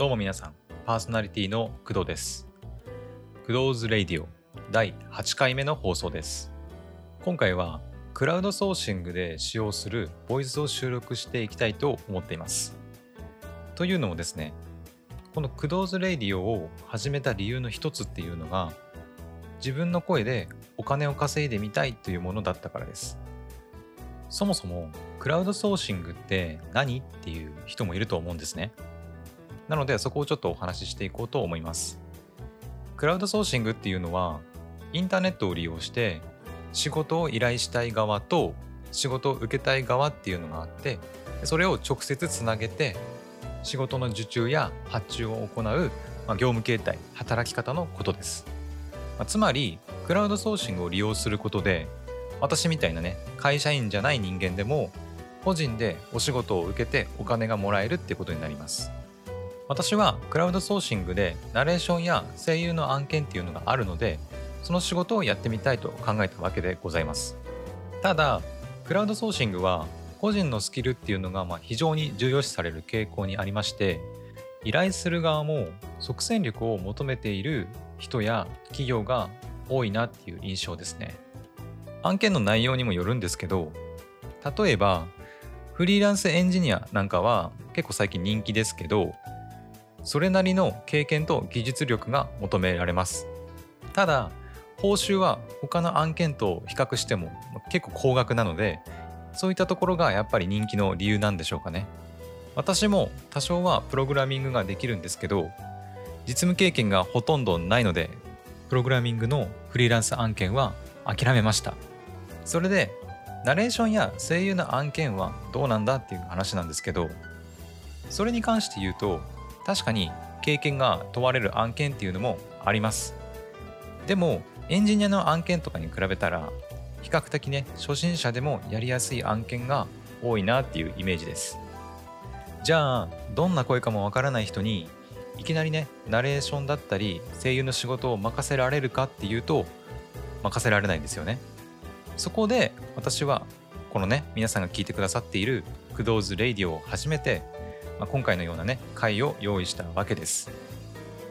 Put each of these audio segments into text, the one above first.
どうも皆さん、パーソナリティの工藤です。工藤ズレイディオ第8回目の放送です。今回はクラウドソーシングで使用するボイスを収録していきたいと思っています。というのもですね、この工藤ズレイディオを始めた理由の一つっていうのが、自分の声でお金を稼いでみたいというものだったからです。そもそもクラウドソーシングって何っていう人もいると思うんですね。なのでそこをちょっとお話ししていこうと思います。クラウドソーシングっていうのはインターネットを利用して仕事を依頼したい側と仕事を受けたい側っていうのがあってそれを直接つなげて仕事の受注や発注を行う、ま、業務形態働き方のことです、ま、つまりクラウドソーシングを利用することで私みたいなね会社員じゃない人間でも個人でお仕事を受けてお金がもらえるってことになります私はクラウドソーシングでナレーションや声優の案件っていうのがあるのでその仕事をやってみたいと考えたわけでございます。ただクラウドソーシングは個人のスキルっていうのがまあ非常に重要視される傾向にありまして依頼する側も即戦力を求めている人や企業が多いなっていう印象ですね。案件の内容にもよるんですけど例えばフリーランスエンジニアなんかは結構最近人気ですけどそれなりの経験と技術力が求められます。ただ報酬は他の案件と比較しても結構高額なのでそういったところがやっぱり人気の理由なんでしょうかね。私も多少はプログラミングができるんですけど実務経験がほとんどないのでプログラミングのフリーランス案件は諦めました。それでナレーションや声優の案件はどうなんだっていう話なんですけどそれに関して言うと確かに経験が問われる案件っていうのもあります。でもエンジニアの案件とかに比べたら比較的ね初心者でもやりやすい案件が多いなっていうイメージです。じゃあどんな声かもわからない人にいきなりねナレーションだったり声優の仕事を任せられるかっていうと任せられないんですよね。そこで私はこのね皆さんが聞いてくださっている「クドーズ・レイディオ」を始めて、まあ、今回のようなね回を用意したわけです。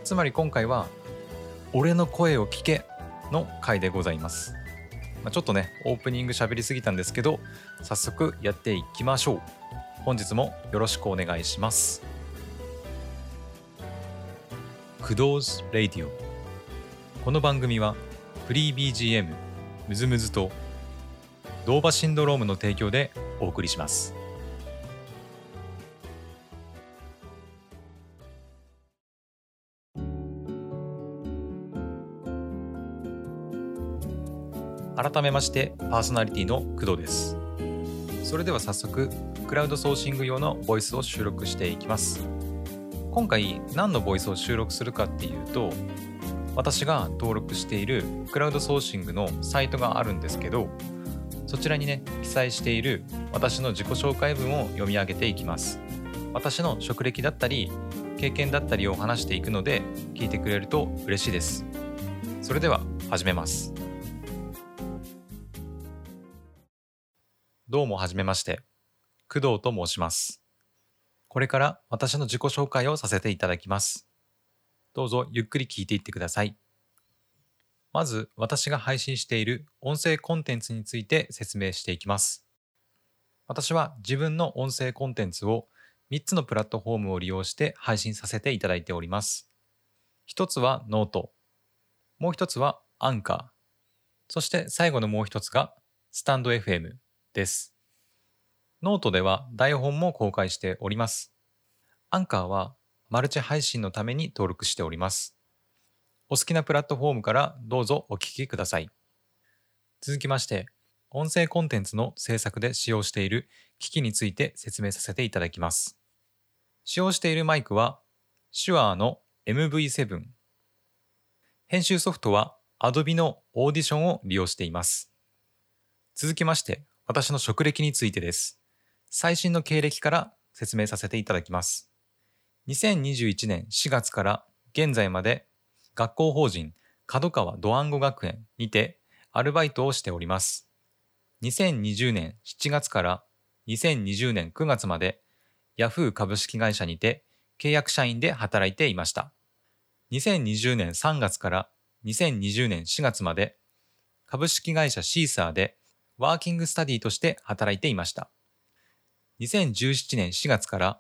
つまり今回は「俺の声を聞け」の回でございます、まあ、ちょっとねオープニング喋りすぎたんですけど早速やっていきましょう。本日もよろしくお願いします。クドーズ・レイディオ。この番組はフリー BGM MusMus と DOVA-SYNDROME の提供でお送りします。改めましてパーソナリティの工藤です。それでは早速クラウドソーシング用のボイスを収録していきます。今回何のボイスを収録するかっていうと私が登録しているクラウドソーシングのサイトがあるんですけどそちらにね記載している私の自己紹介文を読み上げていきます。私の職歴だったり経験だったりを話していくので聞いてくれると嬉しいです。それでは始めます。どうもはじめまして工藤と申しますこれから私の自己紹介をさせていただきますどうぞゆっくり聞いていってください。まず私が配信している音声コンテンツについて説明していきます。私は自分の音声コンテンツを3つのプラットフォームを利用して配信させていただいております。一つは note、もう一つはアンカー、そして最後のもう一つがスタンド FM です。ノートでは台本も公開しております。アンカーはマルチ配信のために登録しております。お好きなプラットフォームからどうぞお聞きください。続きまして、音声コンテンツの制作で使用している機器について説明させていただきます。使用しているマイクは、手話の MV7。編集ソフトは Adobe の Audition を利用しています。続きまして、私の職歴についてです。最新の経歴から説明させていただきます。2021年4月から現在まで学校法人角川ドワンゴ学園にてアルバイトをしております。2020年7月から2020年9月まで Yahoo 株式会社にて契約社員で働いていました。2020年3月から2020年4月まで株式会社シーサーでワーキングスタディとして働いていました。2017年4月から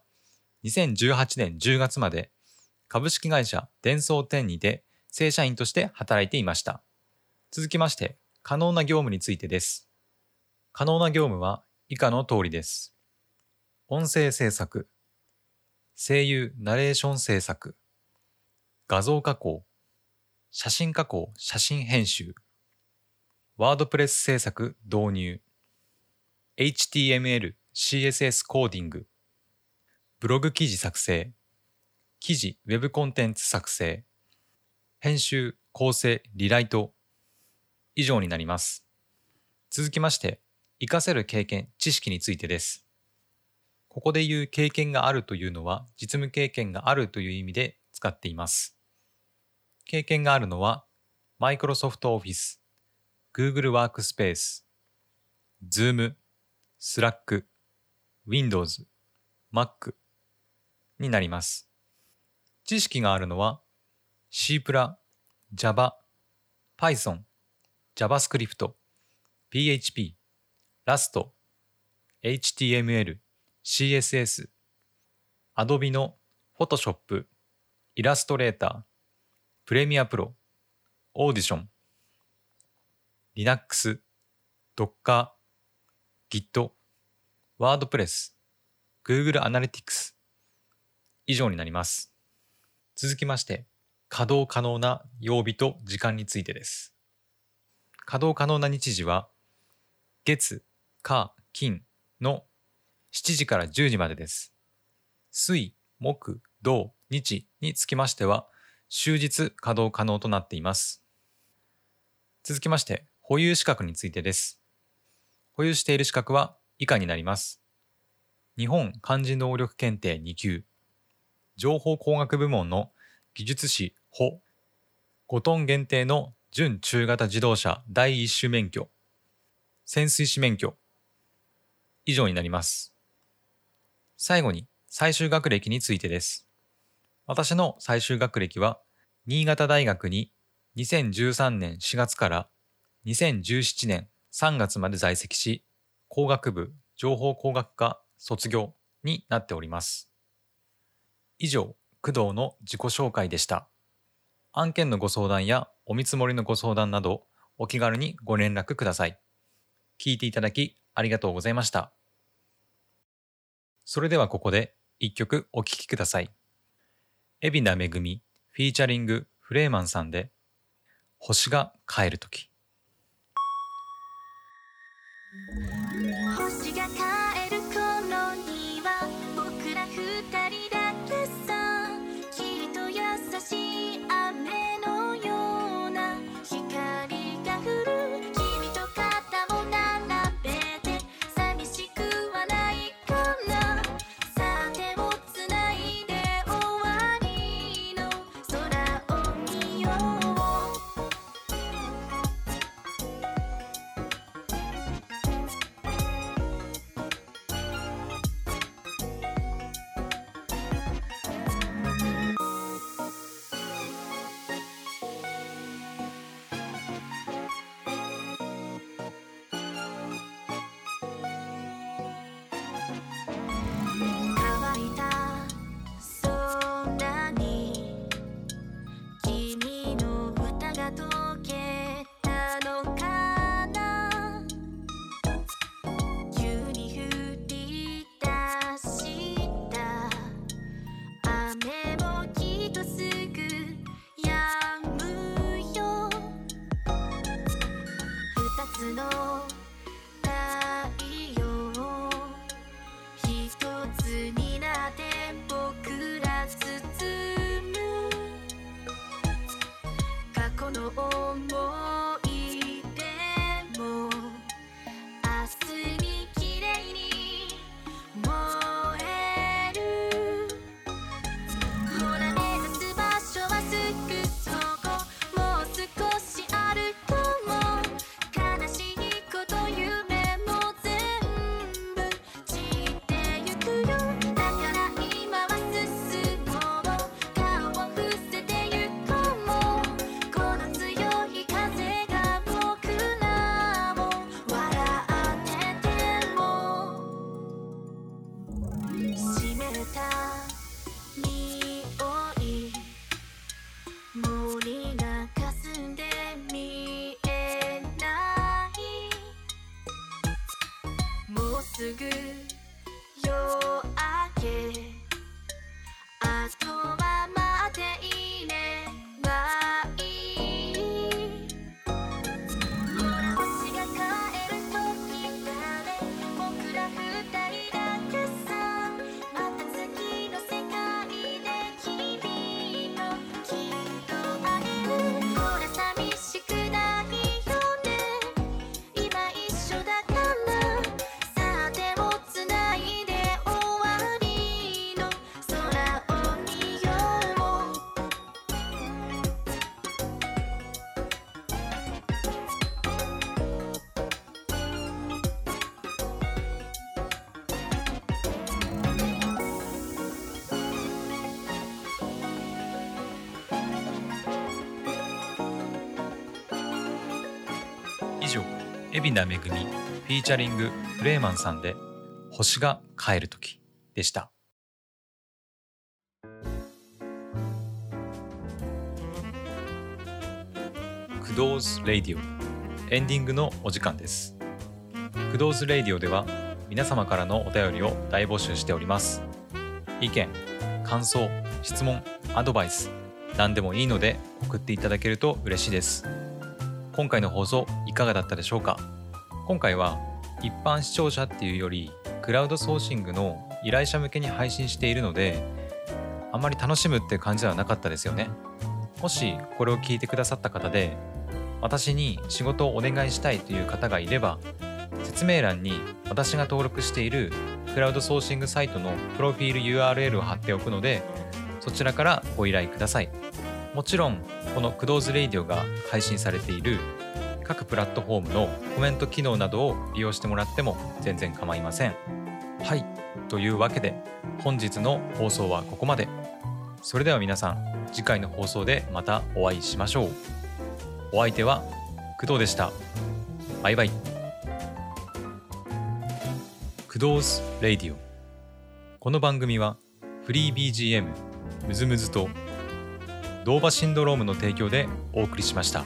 2018年10月まで株式会社伝送店にて正社員として働いていました。続きまして、可能な業務についてです。可能な業務は以下の通りです。音声制作、声優ナレーション制作、画像加工、写真加工、写真編集、ワードプレス制作導入、HTML、CSS コーディング、ブログ記事作成、記事、ウェブコンテンツ作成、編集、構成、リライト、以上になります。続きまして、活かせる経験、知識についてです。ここで言う経験があるというのは、実務経験があるという意味で使っています。経験があるのは、Microsoft Office、Google Workspace、Zoom、Slack、Windows、Mac になります。知識があるのは C++ プラ、Java、Python、JavaScript、PHP、Rust、HTML、CSS、Adobe の Photoshop、Illustrator、Premiere Pro、Audition、Linux、Docker、Git、WordPress、Google Analytics 以上になります。続きまして、稼働可能な曜日と時間についてです。稼働可能な日時は、月、火、金の7時から10時までです。水、木、土、日につきましては、終日稼働可能となっています。続きまして、保有資格についてです。保有している資格は以下になります？日本漢字能力検定2級、情報工学部門の技術士補、5トン限定の準中型自動車第一種免許、潜水士免許、以上になります。最後に最終学歴についてです。私の最終学歴は、新潟大学に2013年4月から2017年3月まで在籍し、工学部情報工学科卒業になっております。以上、工藤の自己紹介でした。案件のご相談やお見積もりのご相談など、お気軽にご連絡ください。聞いていただきありがとうございました。それではここで一曲お聴きください。海老名恵フィーチャリングフレーマンさんで星が帰るとき。星海老名恵 featuring フレーマンさんで「星が帰る時」でした。クドーズ・レイディオエンディングのお時間です。クドーズ・レイディオでは皆様からのお便りを大募集しております。意見感想質問アドバイス何でもいいので送っていただけると嬉しいです。今回の放送いかがだったでしょうか？今回は一般視聴者っていうよりクラウドソーシングの依頼者向けに配信しているのであまり楽しむって感じではなかったですよね。もしこれを聞いてくださった方で私に仕事をお願いしたいという方がいれば説明欄に私が登録しているクラウドソーシングサイトのプロフィール URL を貼っておくのでそちらからご依頼ください。もちろんこのクドーズレイディオが配信されている各プラットフォームのコメント機能などを利用してもらっても全然構いません。はい。というわけで本日の放送はここまで。それでは皆さん次回の放送でまたお会いしましょう。お相手は工藤でした。バイバイ。クドーズレイディオ。この番組はフリー BGM ムズムズとドーバシンドロームの提供でお送りしました。